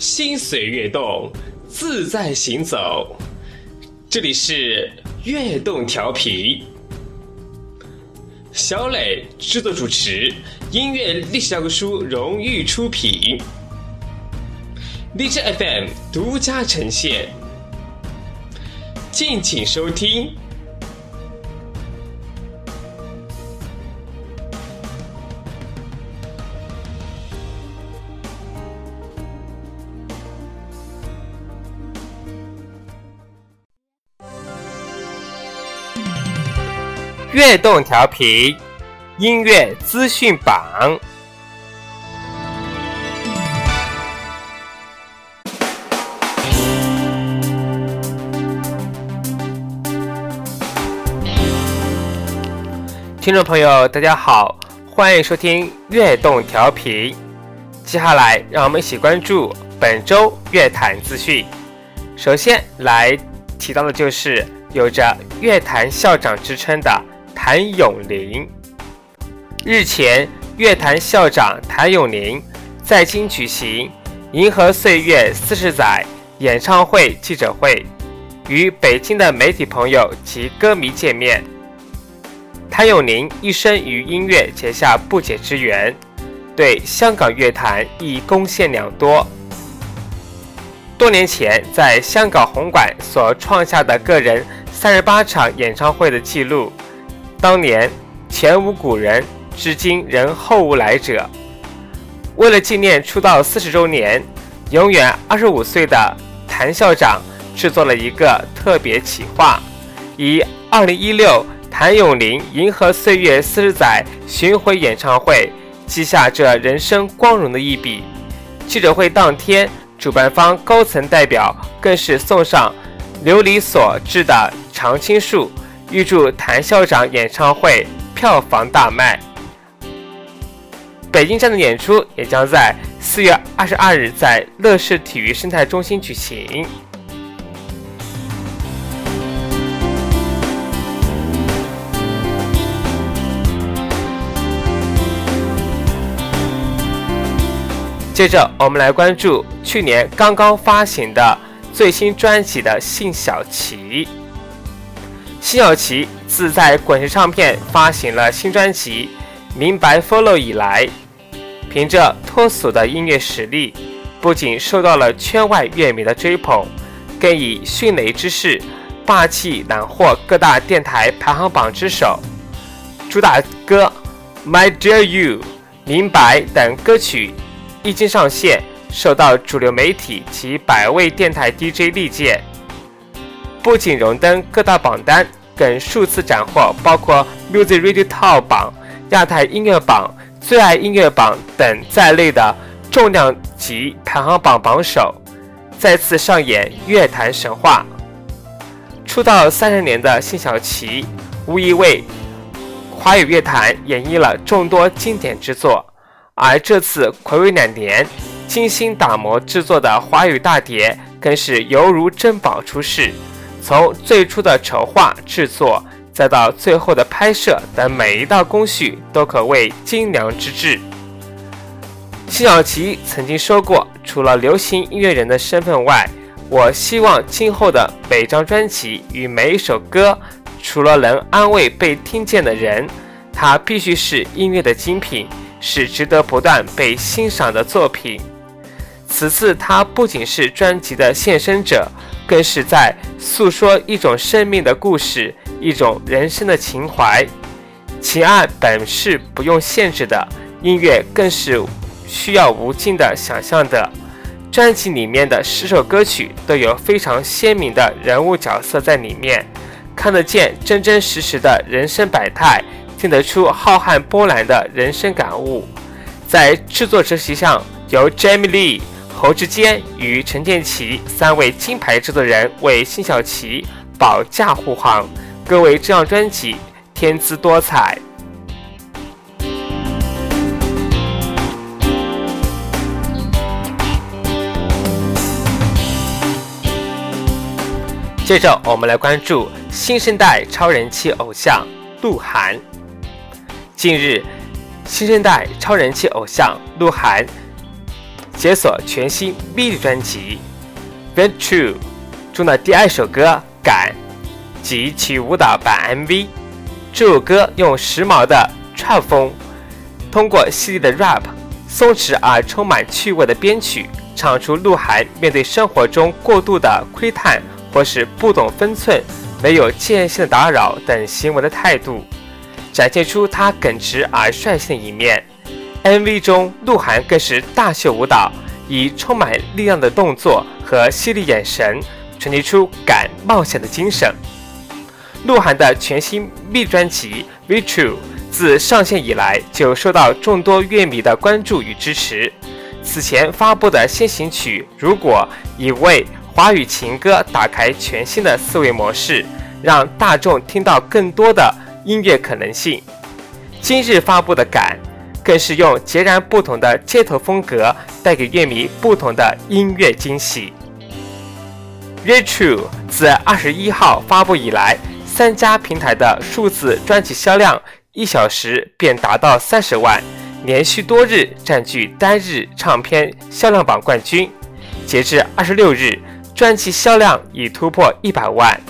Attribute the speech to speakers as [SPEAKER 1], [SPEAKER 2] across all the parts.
[SPEAKER 1] 心随悦动，自在行走。这里是悦动调频，小磊制作主持，音乐历史教科书荣誉出品，荔枝 FM 独家呈现，敬请收听。
[SPEAKER 2] 悦动调频音乐资讯榜，听众朋友，大家好，欢迎收听悦动调频。接下来，让我们一起关注本周乐坛资讯。首先来提到的就是有着“乐坛校长”之称的。谭咏麟日前，乐坛校长谭咏麟在京举行《银河岁月四十载》演唱会记者会，与北京的媒体朋友及歌迷见面。谭咏麟一生与音乐结下不解之缘，对香港乐坛亦贡献良多。多年前在香港红馆所创下的个人三十八场演唱会的记录。当年前无古人，至今仍后无来者。为了纪念出道四十周年，永远二十五岁的谭校长制作了一个特别企划，以“二零一六谭咏麟银河岁月四十载巡回演唱会”记下这人生光荣的一笔。记者会当天，主办方高层代表更是送上琉璃所制的常青树。预祝谭校长演唱会票房大卖。北京站的演出也将在四月二十二日在乐视体育生态中心举行。接着，我们来关注去年刚刚发行的最新专辑的信小琪。辛晓琪自在滚石唱片发行了新专辑《明白 Follow》以来，凭着脱俗的音乐实力，不仅受到了圈外乐迷的追捧，更以迅雷之势霸气揽获各大电台排行榜之首。主打歌《My Dear You》、《明白》等歌曲一经上线，受到主流媒体及百位电台 DJ 力荐。不仅荣登各大榜单，更数次斩获包括 Music Radio Top 榜、亚太音乐榜、最爱音乐榜等在内的重量级排行榜榜首，再次上演乐坛神话。出道三十年的辛晓琪，无疑为华语乐坛演绎了众多经典之作，而这次暌违两年，精心打磨制作的华语大碟，更是犹如珍宝出世。从最初的筹划制作，再到最后的拍摄等每一道工序，都可谓精良之至。辛晓琪曾经说过：“除了流行音乐人的身份外，我希望今后的每张专辑与每一首歌，除了能安慰被听见的人，它必须是音乐的精品，是值得不断被欣赏的作品。”此次，他不仅是专辑的献身者。更是在诉说一种生命的故事，一种人生的情怀。情爱本是不用限制的，音乐更是需要无尽的想象的。专辑里面的十首歌曲都有非常鲜明的人物角色在里面，看得见真真实实的人生百态，听得出浩瀚波澜的人生感悟。在制作执行上，由 Jamie Lee。侯志坚与陈建奇三位金牌制作人为辛晓琪保驾护航，各为这张专辑添姿多彩。接着，我们来关注新生代超人气偶像鹿晗。近日，新生代超人气偶像鹿晗。解锁全新迷你专辑《Vent True》中的第二首歌《感》及其舞蹈版 MV。这首歌用时髦的 trap 风，通过犀利的 rap、松弛而充满趣味的编曲，唱出鹿晗面对生活中过度的窥探或是不懂分寸、没有界限的打扰等行为的态度，展现出他耿直而率性的一面。MV 中，鹿晗更是大秀舞蹈，以充满力量的动作和犀利眼神，传递出敢冒险的精神。鹿晗的全新密专辑《v t r u e 自上线以来就受到众多乐迷的关注与支持。此前发布的先行曲《如果》已为华语情歌打开全新的思维模式，让大众听到更多的音乐可能性。今日发布的《感》。更是用截然不同的街头风格，带给乐迷不同的音乐惊喜。《Re True》自二十一号发布以来，三家平台的数字专辑销量一小时便达到三十万，连续多日占据单日唱片销量榜冠军。截至二十六日，专辑销量已突破一百万。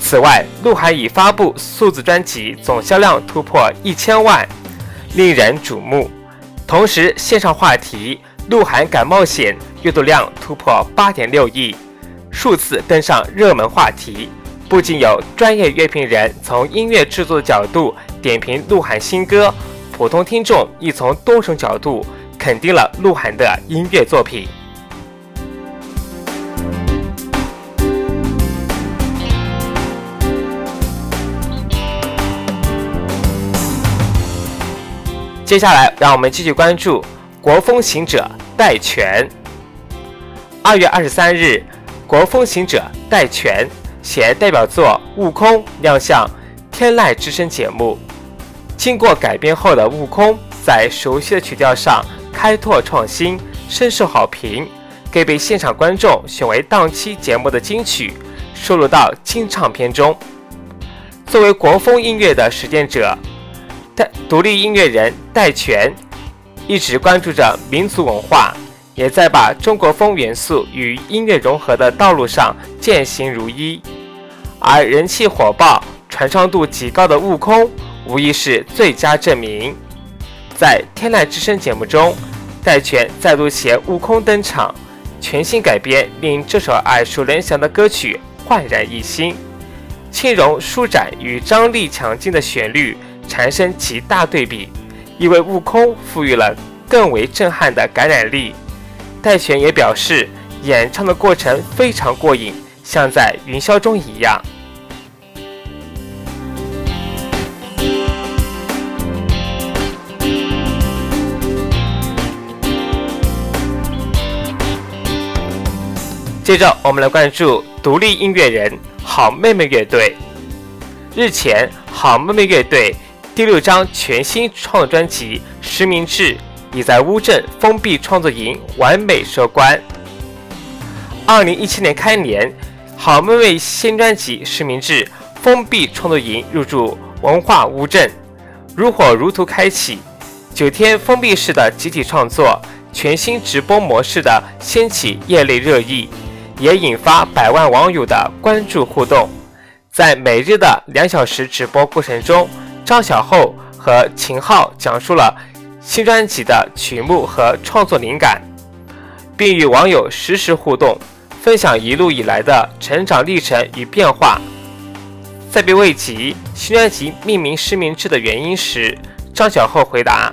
[SPEAKER 2] 此外，鹿晗已发布数字专辑总销量突破一千万。令人瞩目。同时，线上话题“鹿晗敢冒险”阅读量突破八点六亿，数次登上热门话题。不仅有专业乐评人从音乐制作角度点评鹿晗新歌，普通听众亦从多种角度肯定了鹿晗的音乐作品。接下来，让我们继续关注国风行者戴荃。二月二十三日，国风行者戴荃携代表作《悟空》亮相《天籁之声》节目。经过改编后的《悟空》在熟悉的曲调上开拓创新，深受好评，更被现场观众选为当期节目的金曲，收录到金唱片中。作为国风音乐的实践者。独立音乐人戴荃一直关注着民族文化，也在把中国风元素与音乐融合的道路上践行如一。而人气火爆、传唱度极高的《悟空》无疑是最佳证明。在《天籁之声》节目中，戴荃再度携《悟空》登场，全新改编令这首耳熟能详的歌曲焕然一新，轻柔舒展与张力强劲的旋律。产生极大对比，因为悟空赋予了更为震撼的感染力。戴荃也表示，演唱的过程非常过瘾，像在云霄中一样。接着，我们来关注独立音乐人好妹妹乐队。日前，好妹妹乐队。第六张全新创作专辑《实名制》已在乌镇封闭创作营完美收官。二零一七年开年，好妹妹新专辑《实名制》封闭创作营入驻文化乌镇，如火如荼开启九天封闭式的集体创作，全新直播模式的掀起业内热议，也引发百万网友的关注互动。在每日的两小时直播过程中，张小厚和秦昊讲述了新专辑的曲目和创作灵感，并与网友实时互动，分享一路以来的成长历程与变化。在被问及新专辑命名“失明志”的原因时，张小厚回答：“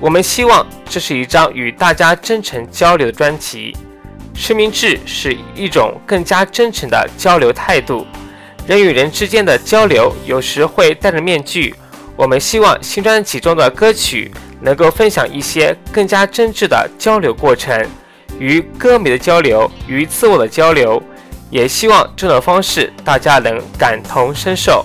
[SPEAKER 2] 我们希望这是一张与大家真诚交流的专辑，失明志是一种更加真诚的交流态度。”人与人之间的交流有时会戴着面具。我们希望新专辑中的歌曲能够分享一些更加真挚的交流过程，与歌迷的交流，与自我的交流。也希望这种方式大家能感同身受。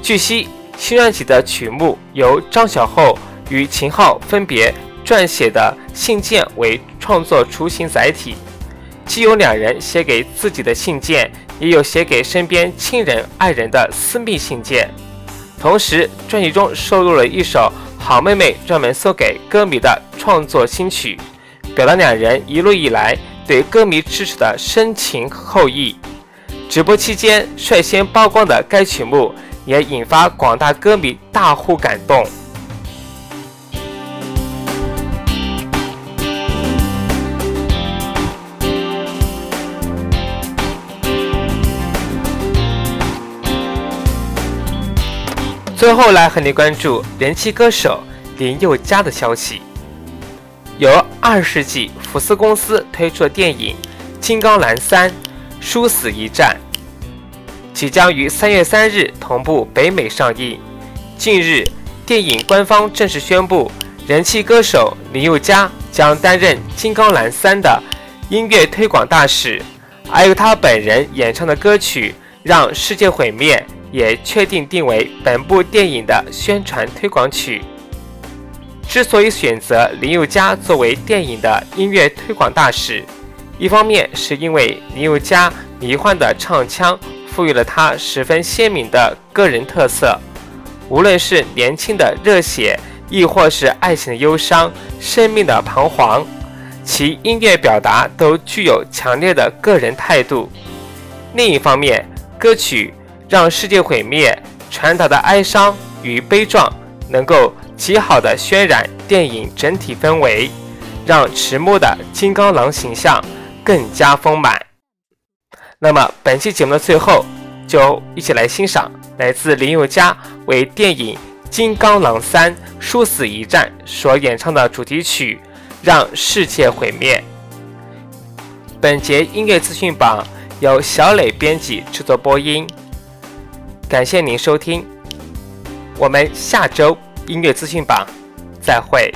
[SPEAKER 2] 据悉，新专辑的曲目由张小厚与秦昊分别撰写的信件为创作雏形载体，既有两人写给自己的信件。也有写给身边亲人、爱人的私密信件。同时，专辑中收录了一首好妹妹专门送给歌迷的创作新曲，表达两人一路以来对歌迷支持的深情厚谊。直播期间率先曝光的该曲目，也引发广大歌迷大呼感动。最后来和你关注人气歌手林宥嘉的消息。由二世纪福斯公司推出的电影《金刚狼三：殊死一战》即将于三月三日同步北美上映。近日，电影官方正式宣布，人气歌手林宥嘉将担任《金刚狼三》的音乐推广大使，而由他本人演唱的歌曲《让世界毁灭》。也确定定为本部电影的宣传推广曲。之所以选择林宥嘉作为电影的音乐推广大使，一方面是因为林宥嘉迷幻的唱腔赋予了他十分鲜明的个人特色，无论是年轻的热血，亦或是爱情的忧伤、生命的彷徨，其音乐表达都具有强烈的个人态度。另一方面，歌曲。让世界毁灭传达的哀伤与悲壮，能够极好的渲染电影整体氛围，让迟暮的金刚狼形象更加丰满。那么本期节目的最后，就一起来欣赏来自林宥嘉为电影《金刚狼三：殊死一战》所演唱的主题曲《让世界毁灭》。本节音乐资讯榜由小磊编辑制作播音。感谢您收听，我们下周音乐资讯榜再会。